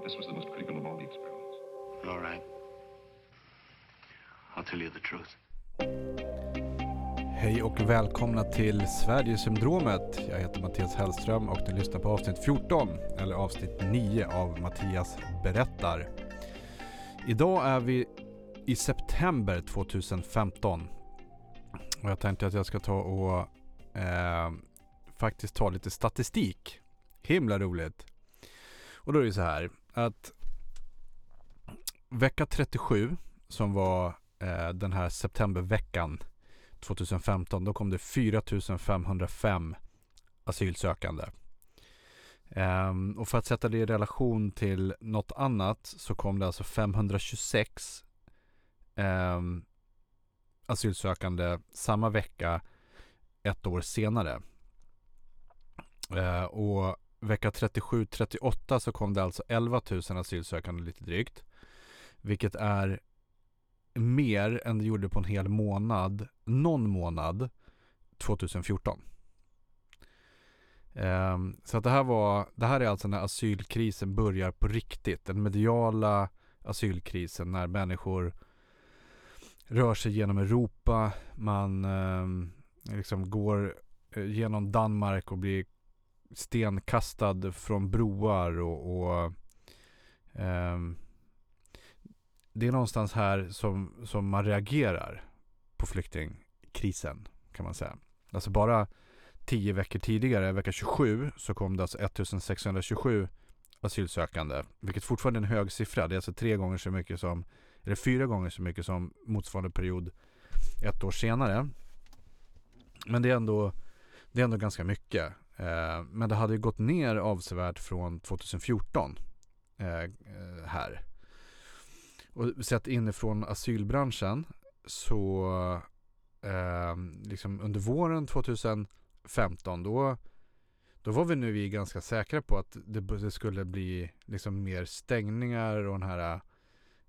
But this was the most critical of all the experiments. All right. I'll tell you the truth. Hej och välkomna till Sverigesyndromet. Jag heter Mattias Hellström och ni lyssnar på avsnitt 14, eller avsnitt 9 av Mattias berättar. Idag är vi i september 2015. Och jag tänkte att jag ska ta och eh, faktiskt ta lite statistik. Himla roligt. Och då är det så här att vecka 37 som var eh, den här septemberveckan 2015 då kom det 4505 asylsökande. Um, och för att sätta det i relation till något annat så kom det alltså 526 um, ehm, asylsökande samma vecka ett år senare. Uh, och vecka 37-38 så kom det alltså 11 000 asylsökande lite drygt. Vilket är mer än det gjorde på en hel månad, någon månad 2014. Um, ehm, så att det här var, det här är alltså när asylkrisen börjar på riktigt. Den mediala asylkrisen när människor rör sig genom Europa. Man um, liksom går eh, genom Danmark och blir stenkastad från broar och, och um, det är någonstans här som, som man reagerar på flyktingkrisen kan man säga. Alltså bara tio veckor tidigare, vecka 27, så kom det alltså 1627 asylsökande, vilket fortfarande är en hög siffra. Det är alltså tre gånger så mycket som, eller fyra gånger så mycket som motsvarande period ett år senare. Men det är ändå, det är ändå ganska mycket. Eh, men det hade ju gått ner avsevärt från 2014 eh, här. Och sett inifrån asylbranschen så eh, liksom under våren 2015 då, då var vi nu ganska säkra på att det, det, skulle bli liksom mer stängningar och den här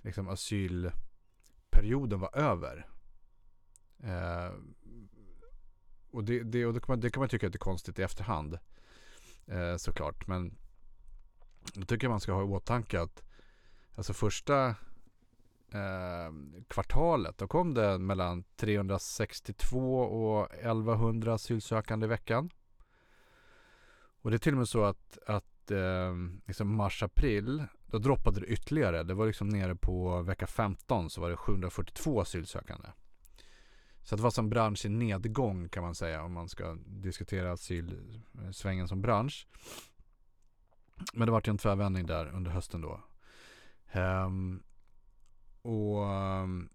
liksom asylperioden var över. Eh, och det, det, och det, kan man, det kan man tycka är konstigt i efterhand. Eh, såklart. Men då tycker jag man ska ha i åtanke att alltså första eh, kvartalet. Då kom det mellan 362 och 1100 asylsökande i veckan. Och det är till och med så att, att eh, liksom mars-april, då droppade det ytterligare. Det var liksom nere på vecka 15 så var det 742 asylsökande. Så det var som bransch i nedgång kan man säga om man ska diskutera asylsvängen eh, som bransch. Men det var ju en tvärvändning där under hösten då. Um, och um,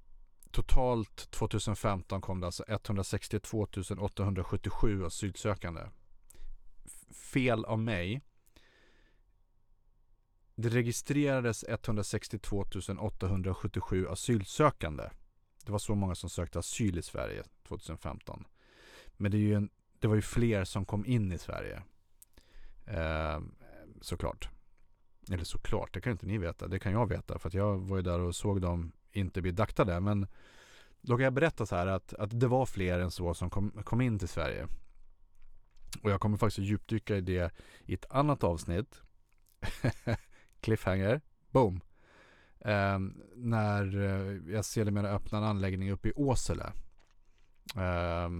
totalt 2015 kom det alltså 162 877 asylsökande. Fel av mig. Det registrerades 162 877 asylsökande. Det var så många som sökte asyl i Sverige 2015. Men det, är ju en, det var ju fler som kom in i Sverige. Eh, såklart. Eller såklart, det kan inte ni veta. Det kan jag veta för att jag var ju där och såg dem inte bli daktade. Men då kan jag berätta så här att, att det var fler än så som kom, kom in till Sverige. Och jag kommer faktiskt att djupdyka i det i ett annat avsnitt. Cliffhanger. Boom. Eh, när eh, jag sedermera öppnade en anläggning uppe i Åsele. Eh,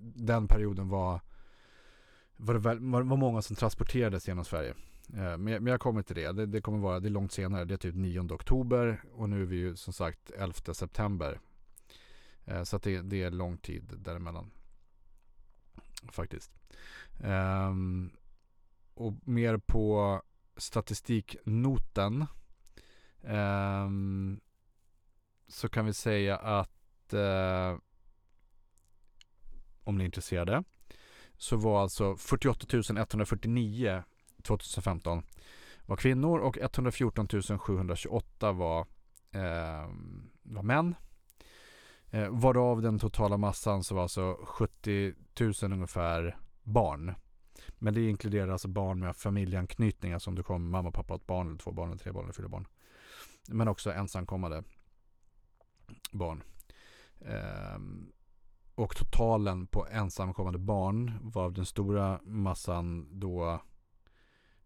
den perioden var var det väl, var, var många som transporterades genom Sverige. Eh, men, men jag kommer till det. det. det. kommer vara, det är långt senare. Det är typ 9 oktober och nu är vi ju som sagt 11 september. Eh, så att det, det är lång tid däremellan. Faktiskt. Ehm, och mer på statistiknoten. Um, så kan vi säga att uh, om ni är intresserade så var alltså 48 149 2015 var kvinnor och 114 728 var, eh, var män. Eh, varav den totala massan så var alltså 70 000 ungefär barn. Men det inkluderar alltså barn med familjeanknytning, alltså om du kommer mamma, pappa och ett barn, eller två barn, eller tre barn, eller fyra barn. Men också ensamkommande barn. Eh, och totalen på ensamkommande barn var den stora massan då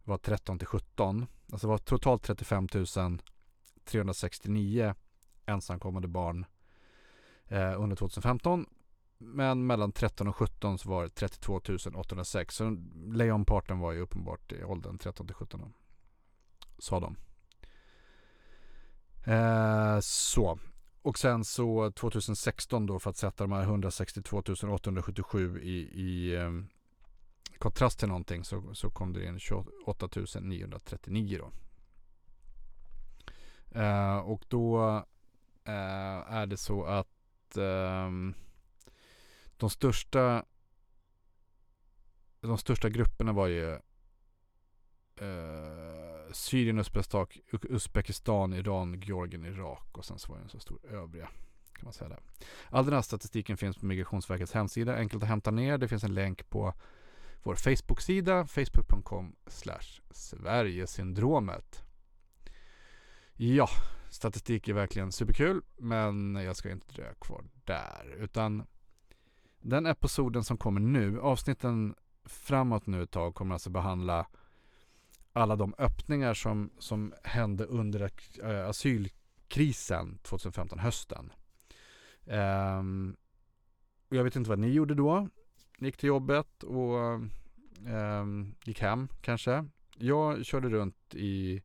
var 13 till 17. Alltså var totalt 35 369 ensamkommande barn eh, under 2015. Men mellan 13 och 17 så var det 32 806. Så lejonparten var ju uppenbart i åldern 13 till 17. Sa de. Eh, så. Och sen så 2016 då för att sätta de här 162 877 i, i eh, kontrast till någonting så, så kom det in 28 939 då. Eh, och då eh, är det så att ehm, de största de största grupperna var ju eh, Syrien, Uzbekistan, Iran, Georgien, Irak och sen så var det en så stor övriga. Kan man säga där. All den här statistiken finns på Migrationsverkets hemsida. Enkelt att hämta ner. Det finns en länk på vår Facebook-sida. Facebook.com Sverigesyndromet. Ja, statistik är verkligen superkul. Men jag ska inte dröja kvar där. Utan den episoden som kommer nu, avsnitten framåt nu ett tag kommer alltså behandla alla de öppningar som, som hände under äh, asylkrisen 2015, hösten. Um, jag vet inte vad ni gjorde då. Ni gick till jobbet och um, gick hem kanske. Jag körde runt i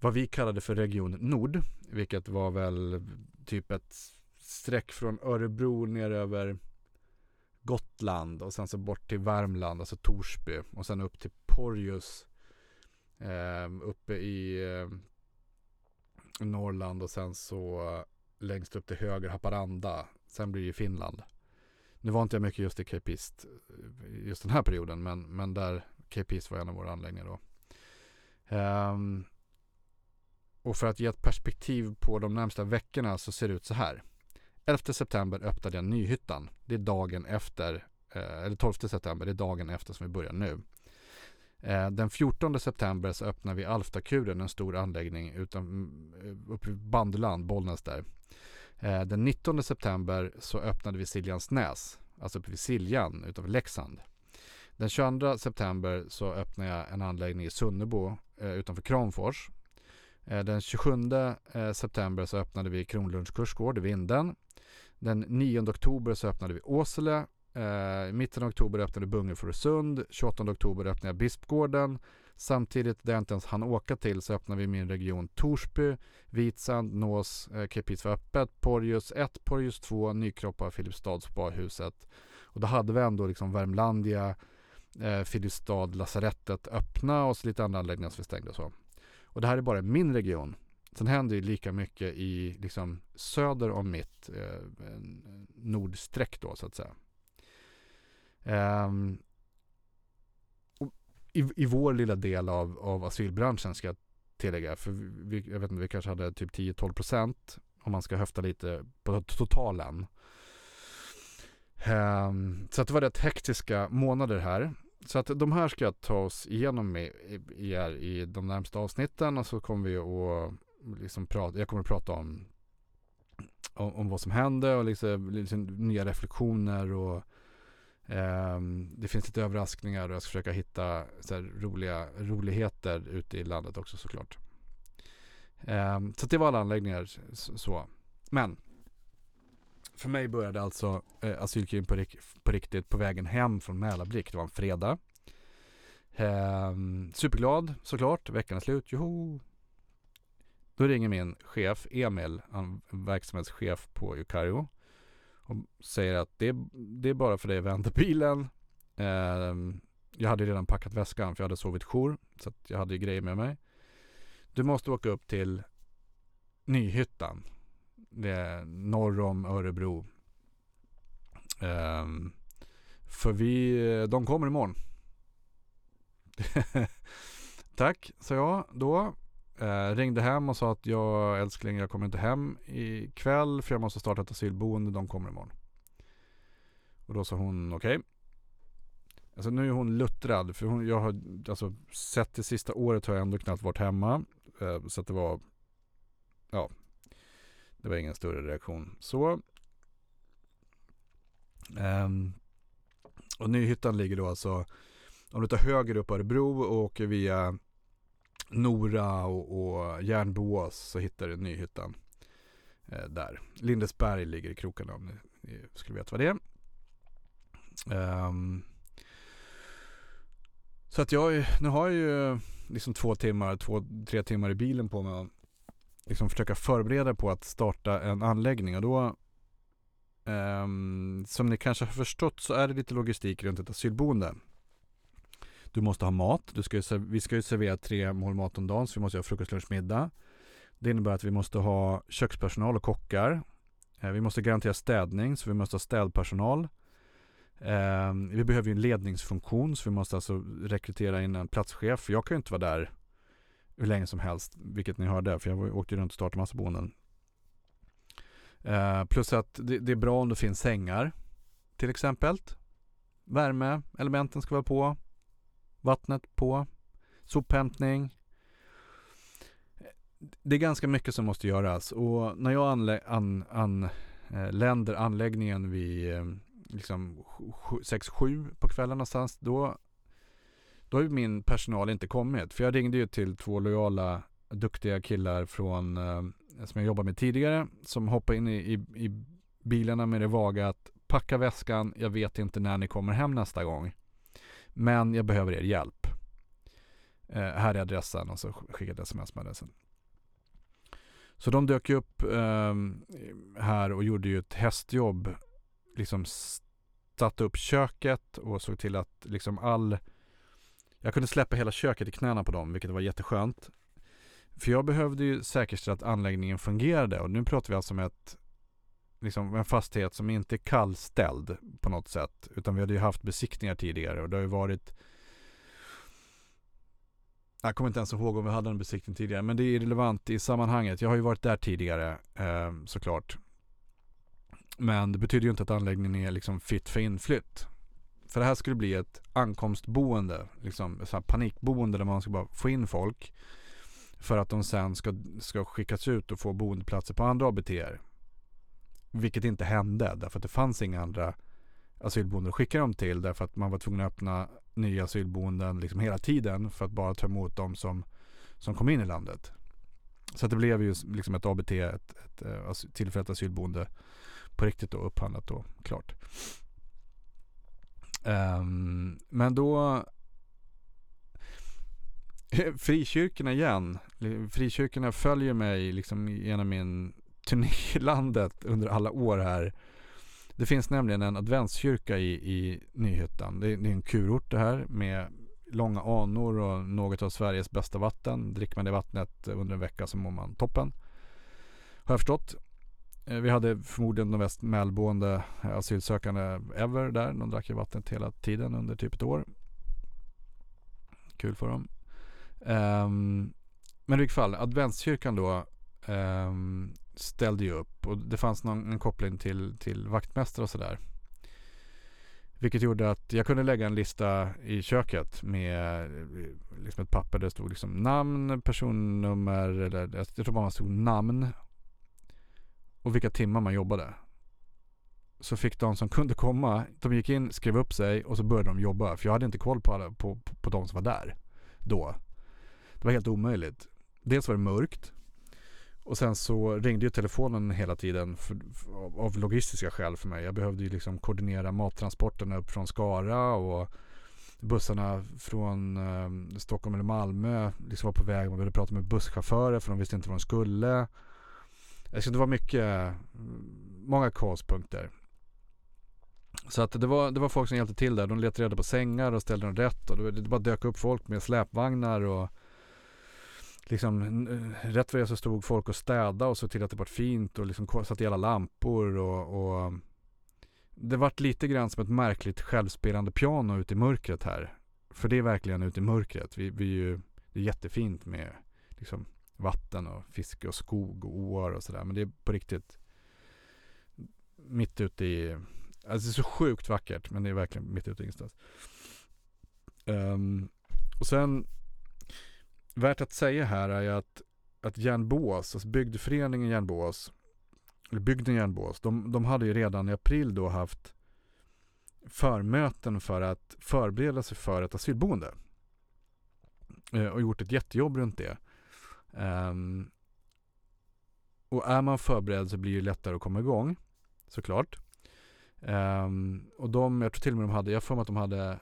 vad vi kallade för Region Nord, vilket var väl typ ett streck från Örebro ner över Gotland och sen så bort till Värmland, alltså Torsby och sen upp till Porjus eh, uppe i eh, Norrland och sen så längst upp till höger Haparanda. Sen blir det Finland. Nu var inte jag mycket just i Capist eh, just den här perioden men, men där Capist var en av våra anläggningar då. Um, och för att ge ett perspektiv på de närmsta veckorna så ser det ut så här. 11 september öppnade jag Nyhyttan. Det är dagen efter, eh, eller 12 september, det är dagen efter som vi börjar nu. Eh, den 14 september så öppnar vi Alftakuren, en stor anläggning utan, eh, uppe i Bandeland, Bollnäs där. Eh, den 19 september så öppnade vi Siljansnäs, alltså uppe vid Siljan utanför Leksand. Den 22 september så öppnar jag en anläggning i Sunnebo utanför Kramfors. Den 27 september så öppnade vi Kronlunds kursgård i Vinden. Den 9 oktober så öppnade vi Åsele. Eh, mitten av oktober öppnade Bunger 28 oktober öppnade jag Bispgården. Samtidigt, där jag inte ens hann åka till, så öppnade vi min region Torsby, Vitsand, Nås, eh, Kepis var öppet, Porjus 1, Porjus 2, Nykroppa, Filipstad, Sparhuset. Och då hade vi ändå liksom Värmlandia, eh, Filipstad, lasarettet öppna och så lite andra anläggningar som vi stängde och så. Och det här är bara min region. Sen händer ju lika mycket i liksom söder om mitt eh, nordsträck då så att säga. Um, i, I vår lilla del av, av asylbranschen ska jag tillägga, för vi, jag vet inte, vi kanske hade typ 10-12 procent om man ska höfta lite på totalen. Um, så att det var rätt hektiska månader här. Så att de här ska jag ta oss igenom med er i de närmsta avsnitten och så kommer vi att liksom prata, jag kommer att prata om, om, om vad som hände och liksom, liksom nya reflektioner och Ehm, det finns lite överraskningar och jag ska försöka hitta så roliga roligheter ute i landet också såklart. Ehm, så det var alla anläggningar så. Men för mig började alltså eh, asylkrigen på, på riktigt på vägen hem från Mälarblick. Det var en fredag. Eh, superglad såklart. Veckan är slut. Joho! Då ringer min chef Emil, han verksamhetschef på Eukario och säger att det, det är bara för dig att vänta bilen. Eh, jag hade redan packat väskan för jag hade sovit jour så att jag hade grejer med mig. Du måste åka upp till Nyhyttan. Det är norr om Örebro. Eh, för vi, de kommer imorgon. Tack, sa jag då. Eh, ringde hem och sa att jag älskling jag kommer inte hem ikväll för jag måste starta ett asylboende. De kommer imorgon. Och då sa hon okej. Okay. Alltså nu är hon luttrad för hon, jag har alltså sett det sista året har jag ändå knappt varit hemma. Eh, så att det var ja, det var ingen större reaktion. Så um, och Nyhyttan ligger då alltså om du tar höger upp Örebro och åker via Nora och, och Järnboås så hittar du Nyhyttan. Eh, där. Lindesberg ligger i krokarna om ni, ni skulle veta vad det är. Um, så att jag, nu har jag ju liksom två timmar, två, tre timmar i bilen på mig att liksom försöka förbereda på att starta en anläggning och då um, som ni kanske har förstått så är det lite logistik runt ett asylboende. Du måste ha mat. Du ska ju, vi ska ju servera tre mål mat om dagen så vi måste ha frukost, lunch, middag. Det innebär att vi måste ha kökspersonal och kockar. Eh, vi måste garantera städning så vi måste ha städpersonal. Ehm, vi behöver ju en ledningsfunktion så vi måste alltså rekrytera in en platschef. Jag kan ju inte vara där hur länge som helst, vilket ni hörde, för jag åkte runt och startade massa boenden. Eh, plus att det, det, är bra om det finns sängar, till exempel. Värme, elementen ska vara på, vattnet på, sophämtning. Det är ganska mycket som måste göras och när jag anländer an, anländer eh, anläggningen vid eh, liksom 6-7 på kvällen någonstans, då, då har ju min personal inte kommit. För jag ringde ju till två lojala, duktiga killar från, eh, som jag jobbade med tidigare, som hoppade in i, i, i bilarna med det vaga att packa väskan, jag vet inte när ni kommer hem nästa gång. Men jag behöver er hjälp. Eh, här är adressen och så skickade jag sms med adressen. Så de dök upp eh, här och gjorde ju ett hästjobb liksom satte upp köket och såg till att liksom all jag kunde släppa hela köket i knäna på dem, vilket var jätteskönt. För jag behövde ju säkerställa att anläggningen fungerade och nu pratar vi alltså om ett liksom en fastighet som inte är kallställd på något sätt. Utan vi hade ju haft besiktningar tidigare och det har ju varit jag kommer inte ens ihåg om vi hade en besiktning tidigare men det är irrelevant i sammanhanget. Jag har ju varit där tidigare eh, såklart. Men det betyder ju inte att anläggningen är liksom fit för inflytt. För det här skulle bli ett ankomstboende, liksom ett panikboende där man ska bara få in folk. För att de sen ska, ska skickas ut och få boendeplatser på andra ABT. Vilket inte hände därför att det fanns inga andra asylboenden att skicka dem till därför att man var tvungen att öppna nya asylboenden liksom hela tiden för att bara ta emot dem som, som kom in i landet. Så att det blev ju liksom ett ABT, ett, ett, eh, ett tillfälligt asylboende på riktigt då upphandlat och klart. Um, men då frikyrkorna igen. Frikyrkorna följer mig liksom genom min turnélandet under alla år här. Det finns nämligen en adventskyrka i, i Nyhyttan. Det är, det är en kurort det här med långa anor och något av Sveriges bästa vatten. Dricker man det vattnet under en vecka så mår man toppen. Har jag förstått. Eh, vi hade förmodligen de mest välboende asylsökande ever där. De drack ju vattnet hela tiden under typ ett år. Kul för dem. Um, men i vilket fall, adventskyrkan då um, ställde ju upp och det fanns någon en koppling till, till vaktmästare och sådär. Vilket gjorde att jag kunde lägga en lista i köket med liksom ett papper där det stod liksom namn, personnummer eller jag tror bara man stod namn och vilka timmar man jobbade. Så fick de som kunde komma, de gick in, skrev upp sig och så började de jobba. För jag hade inte koll på, alla, på, på, på de som var där då. Det var helt omöjligt. Dels var det mörkt. Och sen så ringde ju telefonen hela tiden för, för, av logistiska skäl för mig. Jag behövde ju liksom koordinera mattransporterna upp från Skara och bussarna från eh, Stockholm eller Malmö liksom var på väg. Man ville prata med busschaufförer för de visste inte vad de skulle. Så det var mycket, mm, många kaospunkter. Så att det var, det var folk som hjälpte till där. De letade reda på sängar och ställde dem rätt. Och det, det bara dök upp folk med släpvagnar och liksom eh, rätt vad det så stod folk och städade och såg till att det var fint och liksom satte i alla lampor och, och det vart lite grann som ett märkligt självspelande piano ute i mörkret här. För det är verkligen ute i mörkret. Vi, vi ju, det är jättefint med liksom vatten och fiske och skog och åar och sådär. Men det är på riktigt mitt ute i, alltså det är så sjukt vackert men det är verkligen mitt ute i ingenstans. Um, och sen värt att säga här är att, att Järnboas, alltså bygdeföreningen Järnboas, eller bygden Järnboas, de, de hade ju redan i april då haft förmöten för att förbereda sig för ett asylboende. Eh, och gjort ett jättejobb runt det. Um, och är man förberedd så blir det lättare att komma igång. Såklart. Um, och de, jag tror till och med de hade, jag får mig att de hade,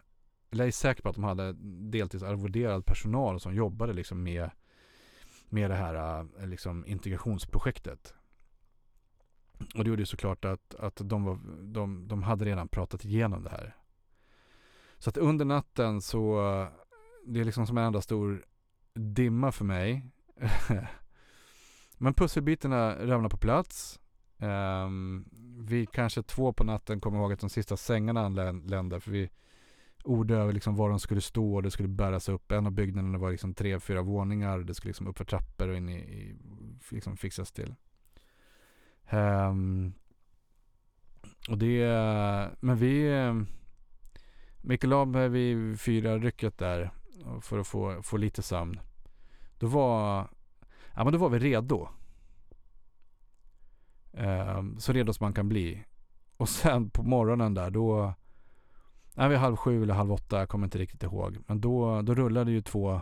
eller jag är säker på att de hade deltidsarvoderad personal som jobbade liksom med, med det här äh, liksom integrationsprojektet. Och det gjorde ju såklart att, att de, var, de, de hade redan pratat igenom det här. Så att under natten så, det är liksom som en enda stor dimma för mig. Men pusselbitarna ramlar på plats. Um, vi kanske två på natten kommer ihåg att de sista sängarna anländer. för vi ord över liksom var de skulle stå och det skulle bäras upp. En av byggnaderna var liksom tre, fyra våningar. Det skulle liksom upp för trappor och in i, i liksom fixas till. Um, och det, men vi, Mikael Ab vid fyra rycket där för att få, få lite sömn. Då var, ja men då var vi redo. Um, så redo som man kan bli. Och sen på morgonen där då, Nej, vid halv sju eller halv åtta, jag kommer inte riktigt ihåg. Men då, då rullade ju två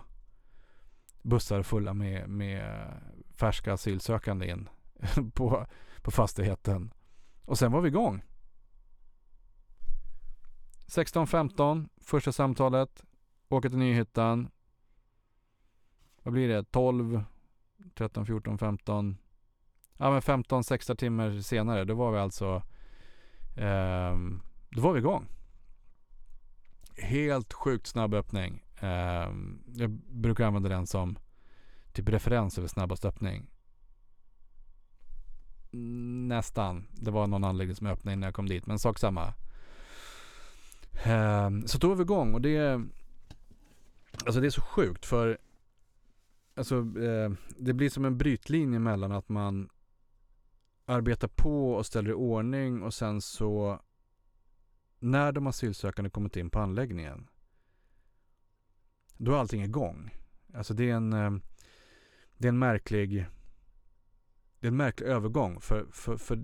bussar fulla med, med färska asylsökande in på, på fastigheten. Och sen var vi igång. 16.15, första samtalet. Åka till Nyhyttan. Vad blir det? 12, 13, 14, 15. Ja men 15, 16 timmar senare. Då var vi alltså eh, Då var vi igång. Helt sjukt snabb öppning. Eh, jag brukar använda den som typ referens över snabbast öppning. Nästan. Det var någon anläggning som öppnade innan jag kom dit. Men sak samma. Eh, så då var vi igång och det Alltså det är så sjukt för Alltså eh, det blir som en brytlinje mellan att man arbetar på och ställer i ordning och sen så när de asylsökande kommit in på anläggningen då är allting igång. Alltså det är en eh, det är en märklig det är en märklig övergång för, för, för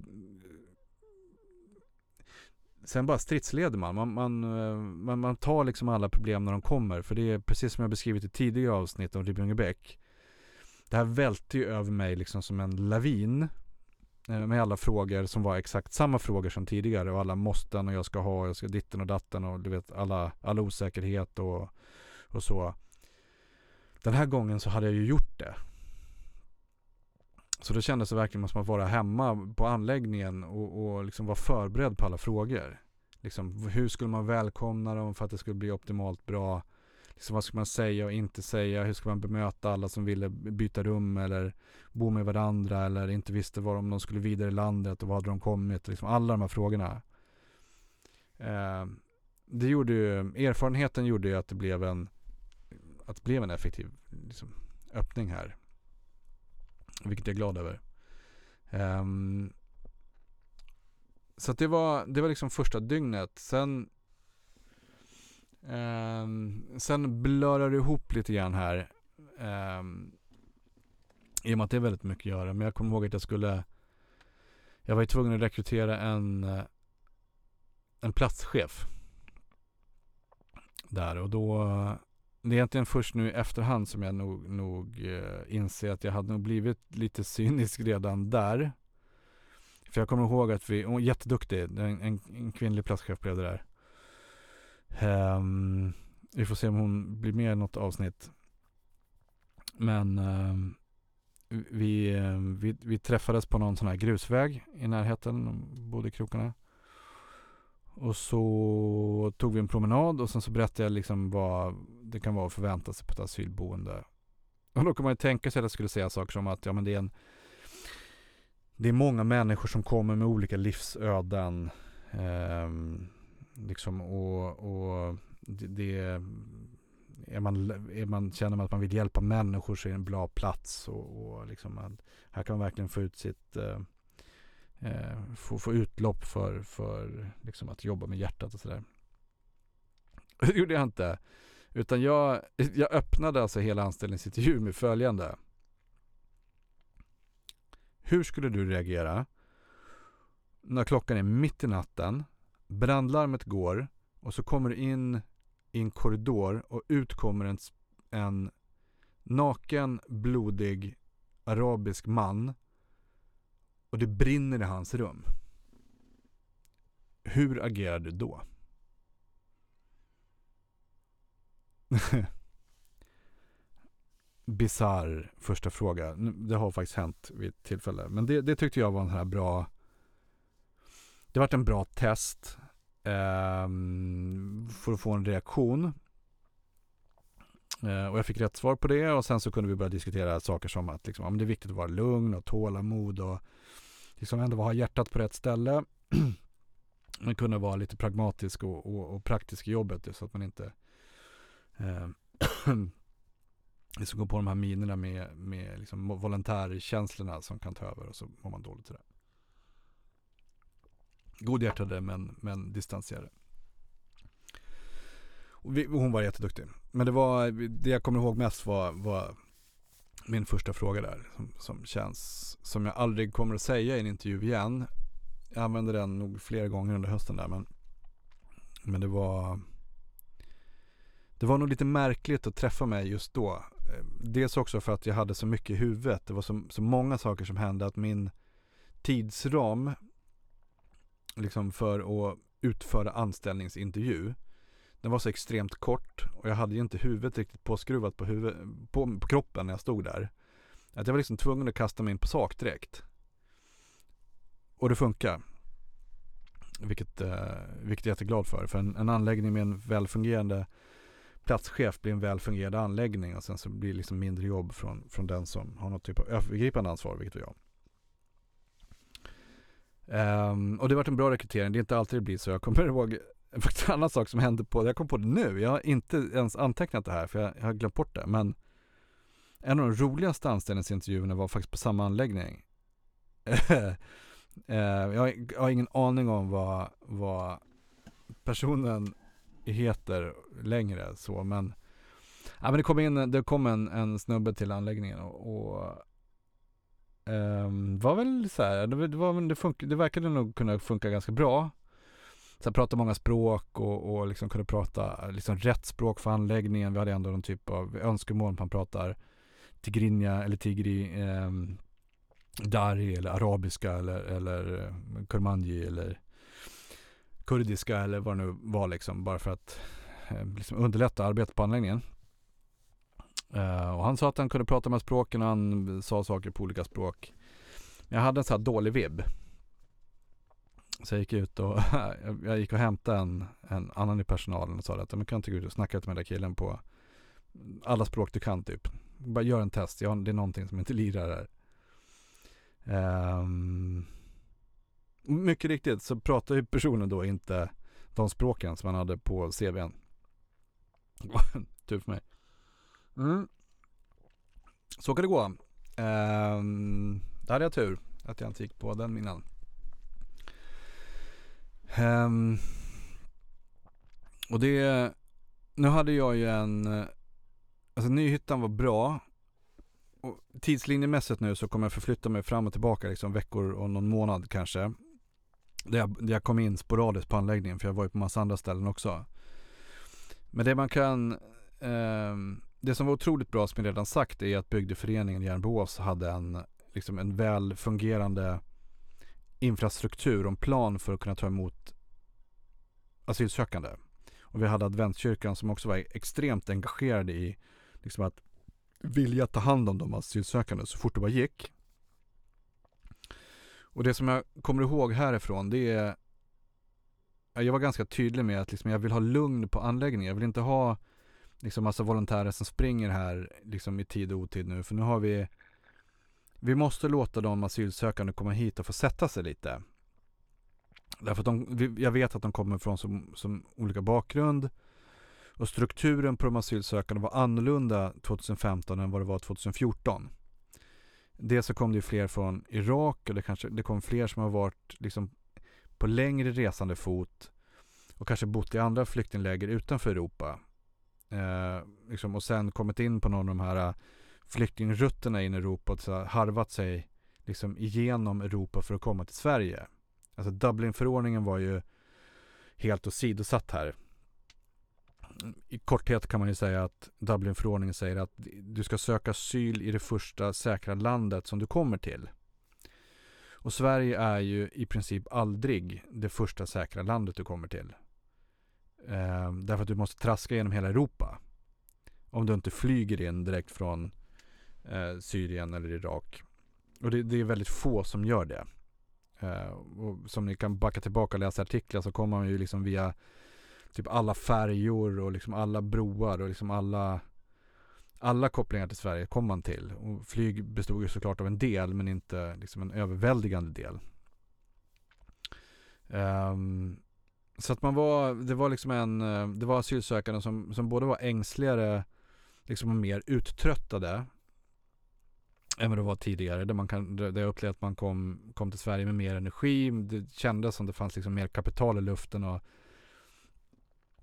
sen bara stridsleder man. Man, man, eh, man. man tar liksom alla problem när de kommer. För det är precis som jag beskrivit i tidigare avsnitt om Ribbingebäck. Det här välte ju över mig liksom som en lavin. Eh, med alla frågor som var exakt samma frågor som tidigare. Och alla måsten och jag ska ha, jag ska ditten och datten och du vet alla, all osäkerhet och, och så. Den här gången så hade jag ju gjort det. Så då kändes det verkligen som att vara hemma på anläggningen och, och liksom vara förberedd på alla frågor. Liksom, hur skulle man välkomna dem för att det skulle bli optimalt bra? Liksom, vad ska man säga och inte säga? Hur ska man bemöta alla som ville byta rum eller bo med varandra eller inte visste var om de skulle vidare i landet och var hade de kommit? Liksom, alla de här frågorna. Eh, det gjorde ju, erfarenheten gjorde ju att det blev en, att det blev en effektiv liksom, öppning här. Vilket jag är glad över. Um, så det var, det var liksom första dygnet. Sen um, Sen blörar det ihop lite grann här. Um, I och med att det är väldigt mycket att göra. Men jag kommer ihåg att jag skulle Jag var ju tvungen att rekrytera en eh, En platschef Där och då det är egentligen först nu i efterhand som jag nog, nog eh, inser att jag hade nog blivit lite cynisk redan där. För jag kommer ihåg att vi, hon var jätteduktig, en, en, en kvinnlig platschef blev det där. Um, vi får se om hon blir med i något avsnitt. Men um, vi, ehm, vi, vi träffades på någon sån här grusväg i närheten, bodde i krokarna. Och så tog vi en promenad och sen så berättade jag liksom vad det kan vara att förvänta sig på ett asylboende. Och då kan man ju tänka sig att jag skulle säga saker som att ja men det är en Det är många människor som kommer med olika livsöden. Um, liksom och, och det, det är man, är man, känner man att man vill hjälpa människor så är det en bra plats och, och liksom att här kan man verkligen få ut sitt eh, eh få, få utlopp för, för liksom att jobba med hjärtat och sådär. Det gjorde jag inte. Utan jag, jag öppnade alltså hela anställningsintervjun med följande. Hur skulle du reagera när klockan är mitt i natten, brandlarmet går och så kommer du in i en korridor och ut kommer en, en naken, blodig arabisk man och det brinner i hans rum. Hur agerar du då? Bizarr första fråga. Det har faktiskt hänt vid ett tillfälle. Men det, det tyckte jag var en här bra det vart en bra test eh, För att få en reaktion eh, Och jag fick rätt svar på det och sen så kunde vi börja diskutera saker som att liksom, ja, det är viktigt att vara lugn och tålamod och liksom ändå ha hjärtat på rätt ställe men kunna vara lite pragmatisk och, och, och praktisk i jobbet så att man inte eh, liksom går på de här minerna med, med liksom volontärkänslorna som kan ta över och så mår man dåligt sådär. Godhjärtade men, men distanserade. Och vi, hon var jätteduktig. Men det var, det jag kommer ihåg mest var, var min första fråga där. Som, som känns, som jag aldrig kommer att säga i en intervju igen. Jag använde den nog flera gånger under hösten där men, men det var det var nog lite märkligt att träffa mig just då. Dels också för att jag hade så mycket i huvudet. Det var så, så många saker som hände att min tidsram liksom för att utföra anställningsintervju den var så extremt kort och jag hade ju inte huvudet riktigt påskruvat på, huvud, på, på kroppen när jag stod där. Att jag var liksom tvungen att kasta mig in på sak direkt. Och det funkar. Vilket, eh, vilket jag är jätteglad för. För en, en anläggning med en välfungerande platschef blir en välfungerande anläggning och sen så blir det liksom mindre jobb från, från den som har något typ av övergripande ansvar, vilket är jag. Um, och det har varit en bra rekrytering, det är inte alltid det blir så. Jag kommer ihåg faktiskt en annan sak som hände på, jag kom på det nu, jag har inte ens antecknat det här för jag, jag har glömt bort det. Men en av de roligaste anställningsintervjuerna var faktiskt på samma anläggning. uh, jag, har, jag, har ingen aning om vad, vad personen heter längre så men Ja men det kom in, det kom en, en snubbe till anläggningen och, och um, var väl så här, det, det, var, det, fun- det verkade nog kunna funka ganska bra. Så här, prata många språk och, och liksom kunde prata liksom rätt språk för anläggningen. Vi hade ändå någon typ av önskemål. Man pratar tigrinja eller tigri, eh, dari eller arabiska eller, eller eh, kurmanji eller kurdiska eller vad det nu var liksom. Bara för att eh, liksom underlätta arbetet på anläggningen. Uh, och han sa att han kunde prata med språken och han sa saker på olika språk. Men jag hade en sån här dålig vibb. Så jag gick ut och jag gick och hämtade en, en annan i personalen och sa att jag kan inte gå ut och snacka med den där killen på alla språk du kan typ. Bara gör en test, jag, det är någonting som inte lirar här. Um, mycket riktigt så pratar ju personen då inte de språken som han hade på CVn. Tur typ för mig. Mm. Så kan det gå. Um, där hade jag tur att jag inte gick på den innan. Um, och det, nu hade jag ju en, alltså Nyhyttan var bra. Och tidslinjemässigt nu så kommer jag förflytta mig fram och tillbaka liksom veckor och någon månad kanske. Där jag, där jag kom in sporadiskt på anläggningen för jag var ju på massa andra ställen också. Men det man kan, eh, det som var otroligt bra som jag redan sagt är att bygdeföreningen Järnboås hade en, liksom en väl fungerande infrastruktur och en plan för att kunna ta emot asylsökande. Och vi hade adventskyrkan som också var extremt engagerade i liksom att vilja ta hand om de asylsökande så fort det bara gick. Och det som jag kommer ihåg härifrån det är Jag var ganska tydlig med att liksom jag vill ha lugn på anläggningen. Jag vill inte ha liksom massa volontärer som springer här liksom i tid och otid nu. För nu har vi Vi måste låta de asylsökande komma hit och få sätta sig lite. Därför att de, jag vet att de kommer från som, som olika bakgrund. Och strukturen på de asylsökande var annorlunda 2015 än vad det var 2014. Dels så kom det ju fler från Irak och det, kanske, det kom fler som har varit liksom på längre resande fot och kanske bott i andra flyktingläger utanför Europa. Eh, liksom, och sen kommit in på någon av de här eh, flyktingrutterna in i Europa och så harvat sig liksom igenom Europa för att komma till Sverige. Alltså Dublinförordningen var ju helt åsidosatt här. I korthet kan man ju säga att Dublinförordningen säger att du ska söka asyl i det första säkra landet som du kommer till. Och Sverige är ju i princip aldrig det första säkra landet du kommer till. Eh, därför att du måste traska genom hela Europa. Om du inte flyger in direkt från eh, Syrien eller Irak. Och det, det, är väldigt få som gör det. Eh, och som ni kan backa tillbaka och läsa artiklar så kommer man ju liksom via typ alla färjor och liksom alla broar och liksom alla alla kopplingar till Sverige kom man till. Och flyg bestod ju såklart av en del men inte liksom en överväldigande del. Um, så att man var, det var liksom en, eh, det var asylsökande som, som både var ängsligare liksom mer uttröttade än vad det var tidigare. Där, man kan, där jag upplevde att man kom, kom till Sverige med mer energi. Det kändes som det fanns liksom mer kapital i luften och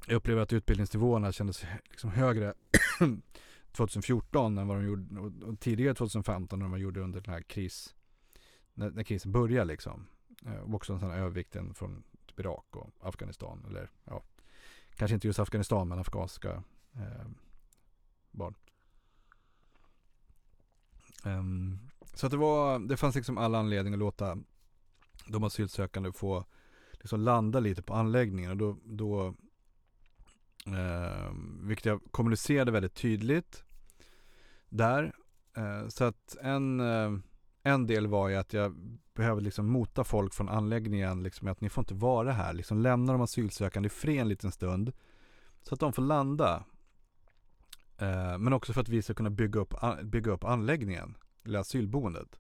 jag upplever att utbildningsnivåerna kändes liksom högre 2014 än vad de gjorde och tidigare 2015 när de gjorde under den här kris när, när krisen började liksom. Och också en sån här övervikten från typ Irak och Afghanistan eller ja, kanske inte just Afghanistan men afghanska eh, barn. Um, så att det var, det fanns liksom alla anledning att låta de asylsökande få liksom landa lite på anläggningen och då, då Eh, vilket jag kommunicerade väldigt tydligt där. Eh, så att en, eh, en del var ju att jag behöver liksom mota folk från anläggningen liksom att ni får inte vara här. Liksom lämna de asylsökande i fred en liten stund. Så att de får landa. Eh, men också för att vi ska kunna bygga upp, bygga upp anläggningen, eller asylboendet.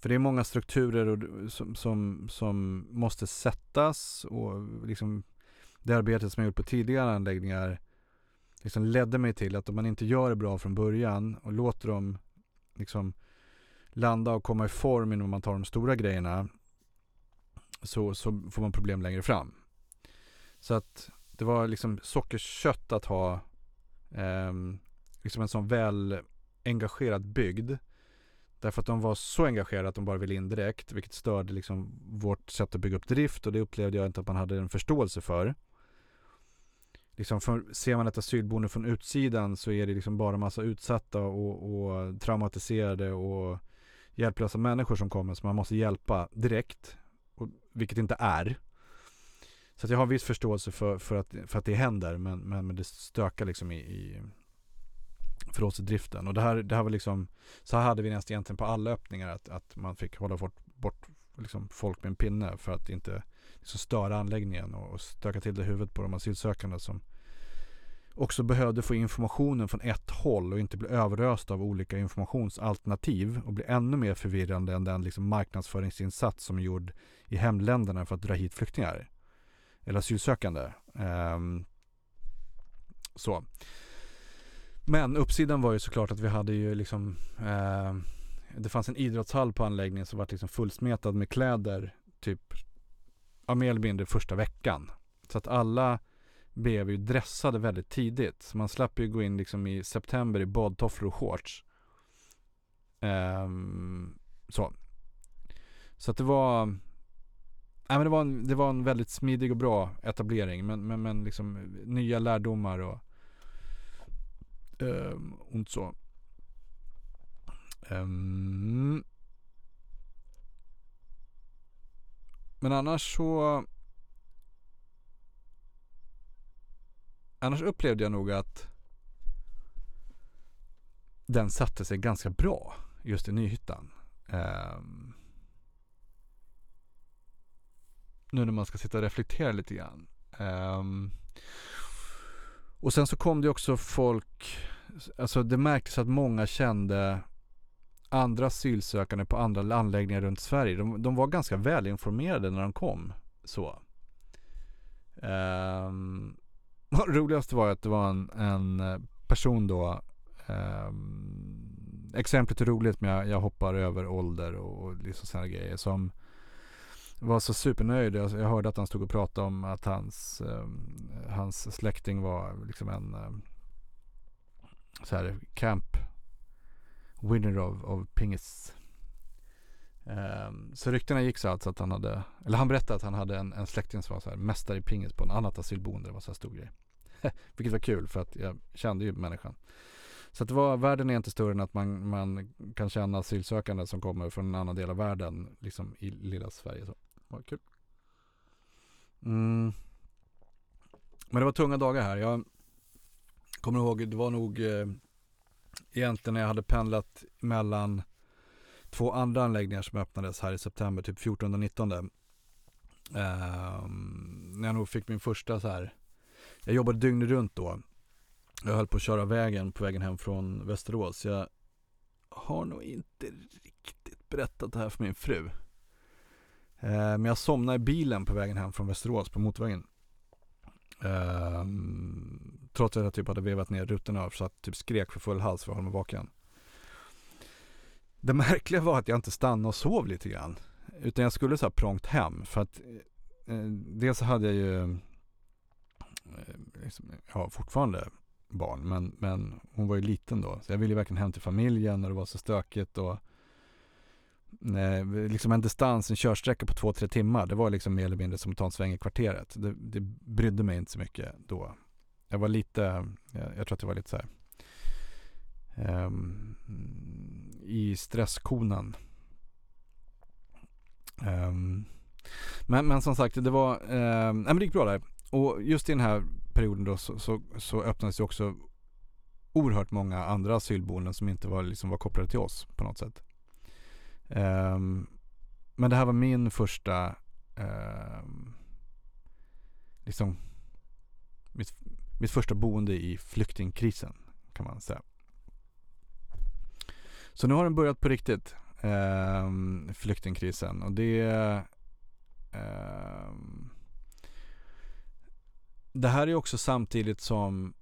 För det är många strukturer och, som, som, som måste sättas och liksom det arbetet som jag gjort på tidigare anläggningar liksom ledde mig till att om man inte gör det bra från början och låter dem liksom landa och komma i form innan man tar de stora grejerna så, så får man problem längre fram. Så att det var liksom sockerkött att ha eh, liksom en sån väl engagerad bygd. Därför att de var så engagerade att de bara ville in direkt, vilket störde liksom vårt sätt att bygga upp drift och det upplevde jag inte att man hade en förståelse för liksom för, ser man ett asylboende från utsidan så är det liksom bara massa utsatta och, och traumatiserade och hjälplösa människor som kommer som man måste hjälpa direkt. Och, vilket inte är. Så att jag har viss förståelse för, för, att, för att det händer men, men, men det stökar liksom i, i för oss i driften. Och det här, det här var liksom, så här hade vi nästan egentligen på alla öppningar att, att man fick hålla bort, bort liksom folk med en pinne för att inte liksom störa anläggningen och stöka till det i huvudet på de asylsökande som också behövde få informationen från ett håll och inte bli överöst av olika informationsalternativ och bli ännu mer förvirrande än den liksom marknadsföringsinsats som är gjord i hemländerna för att dra hit flyktingar eller asylsökande. Um, så. Men uppsidan var ju såklart att vi hade ju liksom eh, Det fanns en idrottshall på anläggningen som var liksom fullsmetad med kläder typ ja, mer eller mindre första veckan. Så att alla blev ju dressade väldigt tidigt. Så man slapp ju gå in liksom i september i badtofflor och shorts. Um, så. Så att det var Nej, men det, var en, det var en väldigt smidig och bra etablering. Men, men, men liksom nya lärdomar och, ehm, um, och så. Um, men annars så annars upplevde jag nog att den satte sig ganska bra just i Nyhyttan. Um, nu när man ska sitta och reflektera lite grann. Um, och sen så kom det också folk, alltså det märktes att många kände andra asylsökande på andra anläggningar runt Sverige. De, de var ganska välinformerade när de kom. Så. Um, roligaste var att det var en, en eh, person då Eh, Exemplet är roligt men jag, jag hoppar över ålder och, och liksom sådana grejer som var så supernöjd. Jag, jag hörde att han stod och pratade om att hans, eh, hans släkting var liksom en eh, så här camp winner of, of pingis Um, så ryktena gick så alltså att han hade, eller han berättade att han hade en, en släkting som var så här mästare i pingis på en annat asylboende. Det var så här stor grej. Vilket var kul för att jag kände ju människan. Så att det var, världen är inte större än att man, man kan känna asylsökande som kommer från en annan del av världen, liksom i lilla Sverige. Så. Det var kul. Mm. Men det var tunga dagar här. Jag kommer ihåg, det var nog eh, egentligen när jag hade pendlat mellan två andra anläggningar som öppnades här i september, typ 14 och 19. Eh, när jag nog fick min första så här, jag jobbade dygnet runt då. Jag höll på att köra vägen på vägen hem från Västerås. Jag har nog inte riktigt berättat det här för min fru. Eh, men jag somnade i bilen på vägen hem från Västerås på motorvägen. Eh, trots att jag typ hade vevat ner rutorna så att typ skrek för full hals för att hålla mig vaken. Det märkliga var att jag inte stannade och sov lite grann. Utan jag skulle så här prångt hem för att eh, eh dels så hade jag ju eh, liksom, ja, fortfarande barn men, men hon var ju liten då. Så jag ville verkligen hem till familjen och det var så stökigt och eh, liksom en distans, en körsträcka på två, tre timmar. Det var liksom mer eller mindre som att ta en sväng i kvarteret. Det, det brydde mig inte så mycket då. Jag var lite, jag, jag tror att det var lite så här um, i stresskonen. Um, ehm, men, men som sagt, det var, eh, men det gick bra där. Och just i den här perioden då så, så, så öppnades det också oerhört många andra asylboenden som inte var, liksom var kopplade till oss på något sätt. Um, men det här var min första, um, liksom, mitt, mitt första boende i flyktingkrisen kan man säga. Så nu har den börjat på riktigt, eh, flyktingkrisen. Och det eh, Det här är också samtidigt som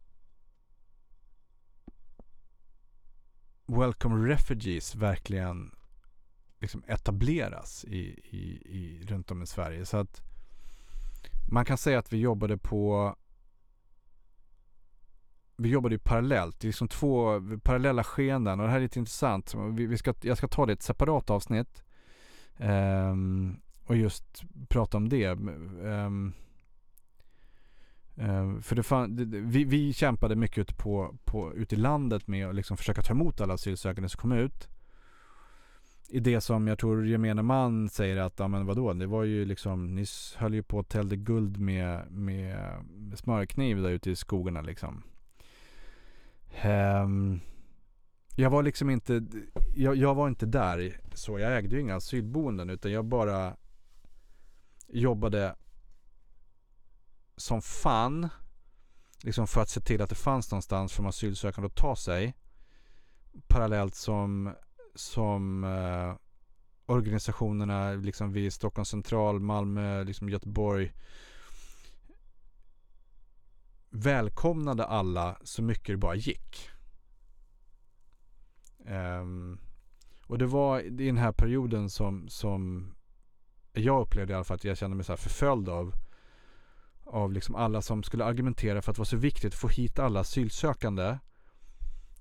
Welcome Refugees verkligen liksom etableras i, i, i, runt om i Sverige. Så att man kan säga att vi jobbade på vi jobbade ju parallellt. Det är liksom två parallella skeenden och det här är lite intressant. Vi, vi ska, jag ska ta det i ett separat avsnitt. Um, och just prata om det. Um, för det fan, det, vi, vi kämpade mycket ute, på, på, ute i landet med att liksom försöka ta emot alla asylsökande som kom ut. I det som jag tror gemene man säger att, ja men vadå, det var ju liksom, ni höll ju på att täljde guld med, med smörkniv där ute i skogarna liksom. Um, jag var liksom inte, jag, jag, var inte där så. Jag ägde ju inga asylboenden utan jag bara jobbade som fan. Liksom för att se till att det fanns någonstans för de asylsökande att ta sig. Parallellt som, som eh, organisationerna liksom vid Stockholms central, Malmö, liksom Göteborg välkomnade alla så mycket det bara gick. Um, och det var i den här perioden som, som jag upplevde i alla fall att jag kände mig så här förföljd av av liksom alla som skulle argumentera för att det var så viktigt att få hit alla asylsökande.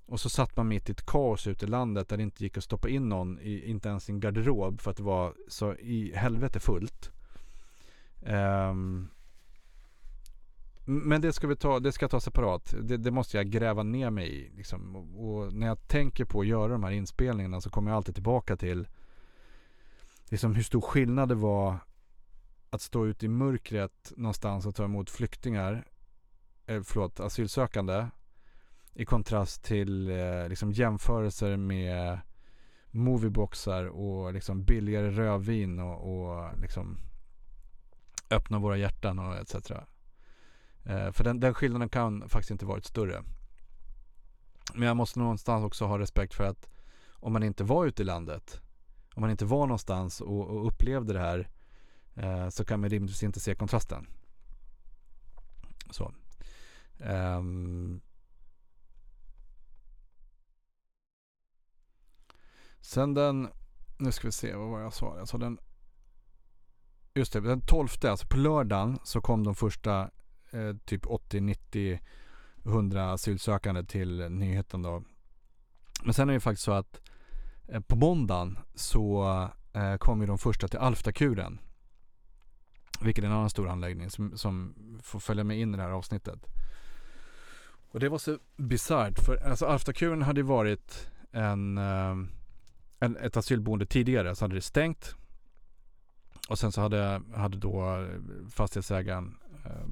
Och så satt man mitt i ett kaos ute i landet där det inte gick att stoppa in någon, i, inte ens i en garderob för att det var så i helvete fullt. Um, men det ska vi ta, det ska jag ta separat. Det, det måste jag gräva ner mig i. Liksom. Och, och, när jag tänker på att göra de här inspelningarna så kommer jag alltid tillbaka till liksom hur stor skillnad det var att stå ute i mörkret någonstans och ta emot flyktingar, eh, förlåt, asylsökande i kontrast till eh, liksom jämförelser med movieboxar och liksom billigare rödvin och, och liksom öppna våra hjärtan och etc. Eh, för den, den skillnaden kan faktiskt inte varit större. Men jag måste någonstans också ha respekt för att om man inte var ute i landet, om man inte var någonstans och, och upplevde det här eh, så kan man rimligtvis inte se kontrasten. Så. Um, sen den, nu ska vi se vad var jag sa, jag sa den Just det, den 12, alltså på lördagen så kom de första eh, typ 80, 90, 100 asylsökande till nyheten då. Men sen är det faktiskt så att eh, på måndagen så eh, kom ju de första till Alftakuren. Vilket är en annan stor anläggning som, som får följa med in i det här avsnittet. Och det var så bisarrt för alltså Alftakuren hade ju varit en, eh, en, ett asylboende tidigare så hade det stängt. Och sen så hade, hade då eh, fastighetsägaren Eh,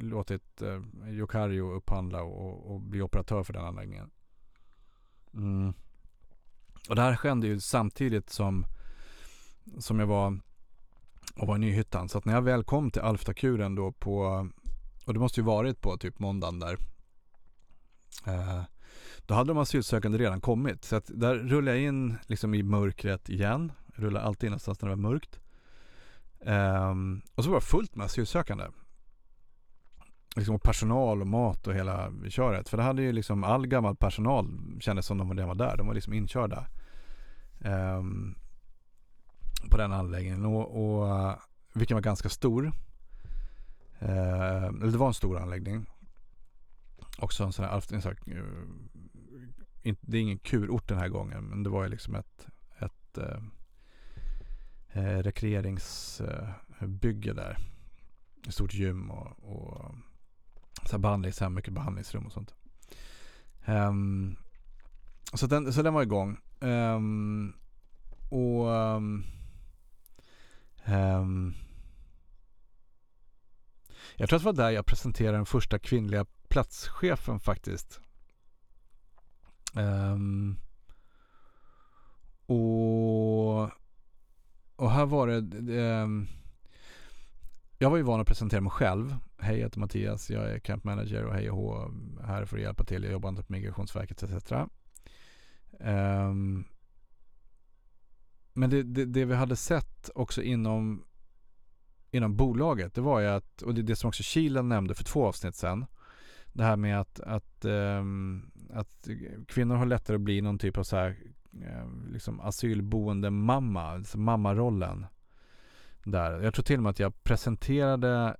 låtit eh, Jokario upphandla och, och bli operatör för den anläggningen. Mm. Och det här skedde ju samtidigt som, som jag var och var i Nyhyttan. Så att när jag väl kom till Alftakuren då på, och det måste ju varit på typ måndagen där. Eh, då hade de asylsökande redan kommit. Så att där rullade jag in liksom i mörkret igen. Jag rullar alltid in någonstans när det var mörkt. Eh, och så var det fullt med asylsökande. Liksom personal och mat och hela köret. För det hade ju liksom all gammal personal kändes som de redan var där. De var liksom inkörda. Eh, på den anläggningen. Och, och, vilken var ganska stor. Eh, eller det var en stor anläggning. Också en sån här, en sån här eh, det är ingen kurort den här gången. Men det var ju liksom ett, ett uh, rekreeringsbygge där. Ett stort gym och, och så behandlingshem, mycket behandlingsrum och sånt. Um, så, den, så den var igång. Um, och um, um, jag tror att det var där jag presenterade den första kvinnliga platschefen faktiskt. Um, och, och här var det, um, jag var ju van att presentera mig själv. Hej, jag heter Mattias, jag är camp manager och hej och hå, här för att hjälpa till. Jag jobbar inte på Migrationsverket etc. Um, ehm, men det, det, det, vi hade sett också inom, inom bolaget, det var ju att, och det, det som också Kilen nämnde för två avsnitt sedan, det här med att, att, um, att kvinnor har lättare att bli någon typ av så här, ehm, liksom asylboende mamma, alltså mammarollen. Där. Jag tror till och med att jag presenterade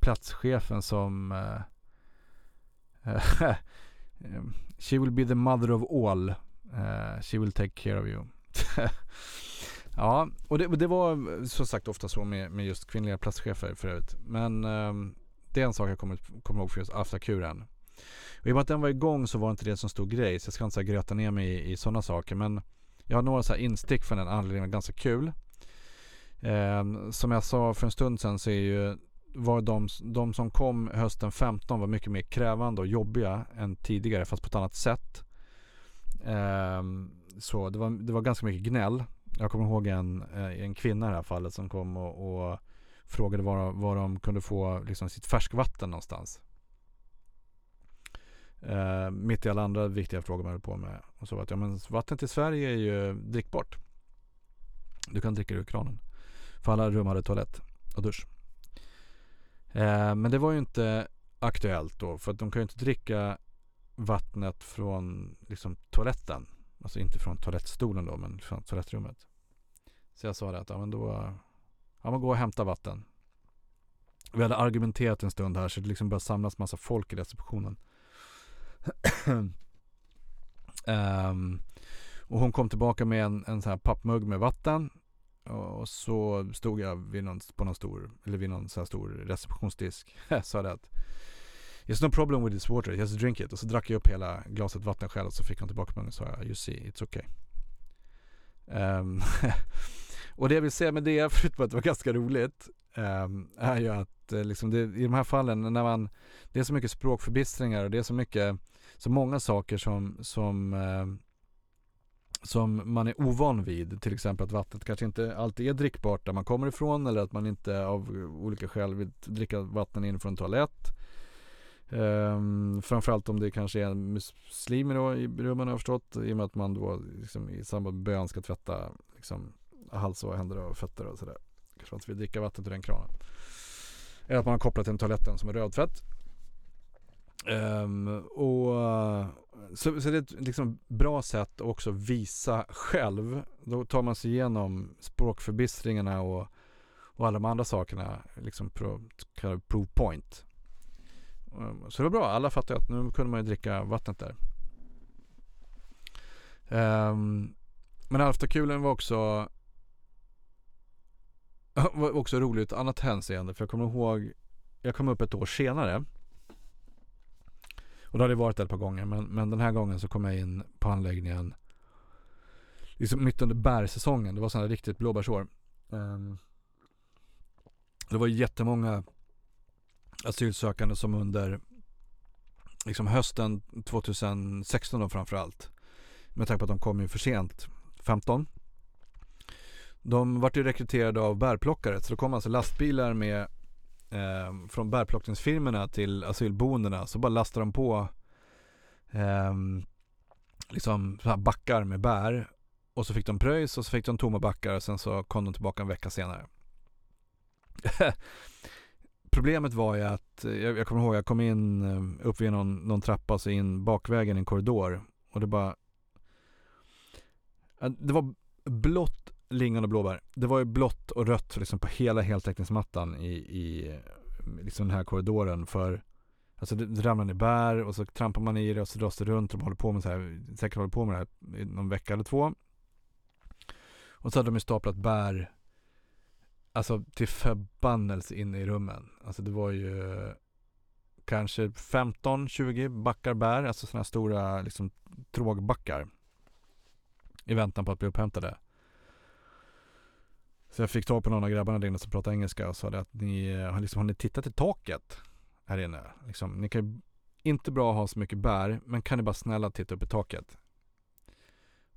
platschefen som uh, She will be the mother of all. Uh, she will take care of you. ja, och det, det, var som sagt ofta så med, med just kvinnliga platschefer förut. Men um, det är en sak jag kommer, kommer ihåg för just aftakuren. Och i och med att den var igång så var inte det en så stor grej. Så jag ska inte så gröta ner mig i, i sådana saker. Men jag har några så instick från den anledningen ganska kul. Eh, som jag sa för en stund sedan så är ju var de, de som kom hösten 15 var mycket mer krävande och jobbiga än tidigare fast på ett annat sätt. Eh, så det var, det var ganska mycket gnäll. Jag kommer ihåg en, eh, en kvinna i det här fallet som kom och, och frågade var, var de kunde få liksom, sitt färskvatten någonstans. Eh, mitt i alla andra viktiga frågor man höll på med. Och så att ja, men vattnet i Sverige är ju drickbart. Du kan dricka det ur kranen. För alla rum hade toalett och dusch. Eh, men det var ju inte aktuellt då. För att de kan ju inte dricka vattnet från liksom, toaletten. Alltså inte från toalettstolen då, men från toalettrummet. Så jag sa det att ja, men då Ja, men gå och hämta vatten. Vi hade argumenterat en stund här så det liksom började samlas massa folk i receptionen. um, och hon kom tillbaka med en, en sån här pappmugg med vatten. Och så stod jag vid någon, på någon stor, eller vid någon sån här stor receptionsdisk. sa det att “it's no problem with this water, just drink it. Och så drack jag upp hela glaset vatten själv och så fick hon tillbaka munnen och sa you see, it's okay. Um, Och det jag vill säga med det, förutom att det var ganska roligt, um, är ju att eh, liksom det, i de här fallen när man, det är så mycket språkförbistringar och det är så mycket, så många saker som, som uh, som man är ovan vid. Till exempel att vattnet kanske inte alltid är drickbart där man kommer ifrån eller att man inte av olika skäl vill dricka vatten inifrån en toalett. Um, framförallt om det kanske är muslimer då i rummen har jag förstått. I och med att man då liksom, i samband med bön ska tvätta liksom, hals och händer och fötter och sådär. Kanske man inte vill dricka vattnet ur den kranen. Eller att man har kopplat till toaletten som är rödfett. Um, och, så, så det är ett liksom bra sätt att också visa själv. Då tar man sig igenom språkförbistringarna och, och alla de andra sakerna. Liksom pro, proof point. Um, så det var bra. Alla fattade att nu kunde man ju dricka vattnet där. Um, men Alftakulen var också var också roligt, annat hänseende. För jag kommer ihåg, jag kom upp ett år senare. Och då hade det varit ett par gånger. Men, men den här gången så kom jag in på anläggningen liksom mitt under bärsäsongen. Det var sådana riktigt blåbärsår. Um, det var jättemånga asylsökande som under liksom hösten 2016 då framförallt. Med tanke på att de kom ju för sent, 15. De vart ju rekryterade av bärplockare så det kom alltså lastbilar med eh, från bärplockningsfirmorna till asylboendena så bara lastade de på eh, liksom backar med bär och så fick de pröjs och så fick de tomma backar och sen så kom de tillbaka en vecka senare. Problemet var ju att, eh, jag, jag kommer ihåg, jag kom in eh, upp vid någon, någon trappa och så in bakvägen i en korridor och det bara Det var blått lingon och blåbär. Det var ju blått och rött liksom på hela heltäckningsmattan i, i liksom den här korridoren för Alltså det, det ramlar ner bär och så trampar man i det och så dras det runt och de håller på med så här, säkert håller på med det här i någon vecka eller två. Och så hade de ju staplat bär Alltså till förbannelse inne i rummen. Alltså det var ju kanske 15-20 backar bär, alltså sådana här stora liksom trågbackar. I väntan på att bli upphämtade. Så jag fick tag på någon av grabbarna där inne som pratade engelska och sa det att ni eh, har, liksom, har ni tittat i taket här inne? Liksom, ni kan ju inte bra ha så mycket bär, men kan ni bara snälla titta upp i taket?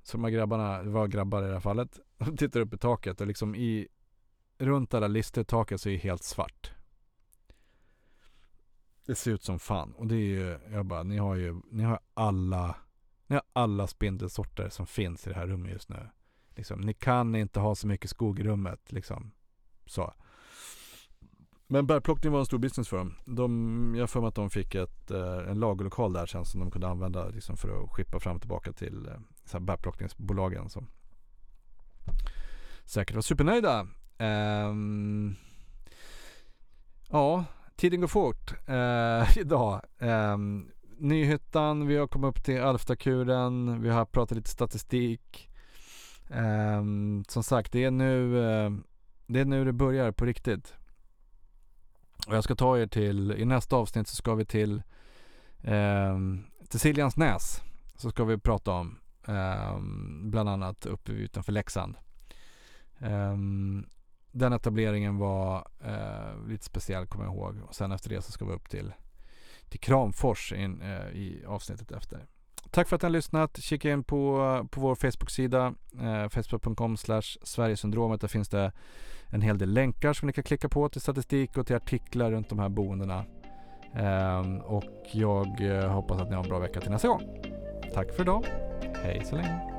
Så de här grabbarna, det var grabbar i det här fallet, de tittar upp i taket och liksom i runt alla lister i taket så är det helt svart. Det ser ut som fan. Och det är ju, jag bara, ni har ju, ni har alla, ni har alla spindelsorter som finns i det här rummet just nu. Liksom, ni kan inte ha så mycket skog i rummet liksom. Så. Men bärplockning var en stor business för dem. De, jag har för mig att de fick ett, eh, en lagerlokal där sen som de kunde använda liksom, för att skippa fram och tillbaka till eh, bärplockningsbolagen. Så. säkert var supernöjda. Um, ja, tiden går fort uh, idag. Um, Nyhyttan, vi har kommit upp till Alftakuren, vi har pratat lite statistik. Um, som sagt, det är, nu, uh, det är nu det börjar på riktigt. Och jag ska ta er till, i nästa avsnitt så ska vi till, um, till Siljans näs. Så ska vi prata om, um, bland annat uppe utanför Leksand. Den etableringen var eh, lite speciell kommer jag ihåg. Och sen efter det så ska vi upp till, till Kramfors in, eh, i avsnittet efter. Tack för att ni har lyssnat. Kika in på, på vår Facebook-sida eh, facebook.com Sverigesyndromet. Där finns det en hel del länkar som ni kan klicka på till statistik och till artiklar runt de här boendena. Eh, och jag eh, hoppas att ni har en bra vecka till nästa gång. Tack för idag. Hej så länge.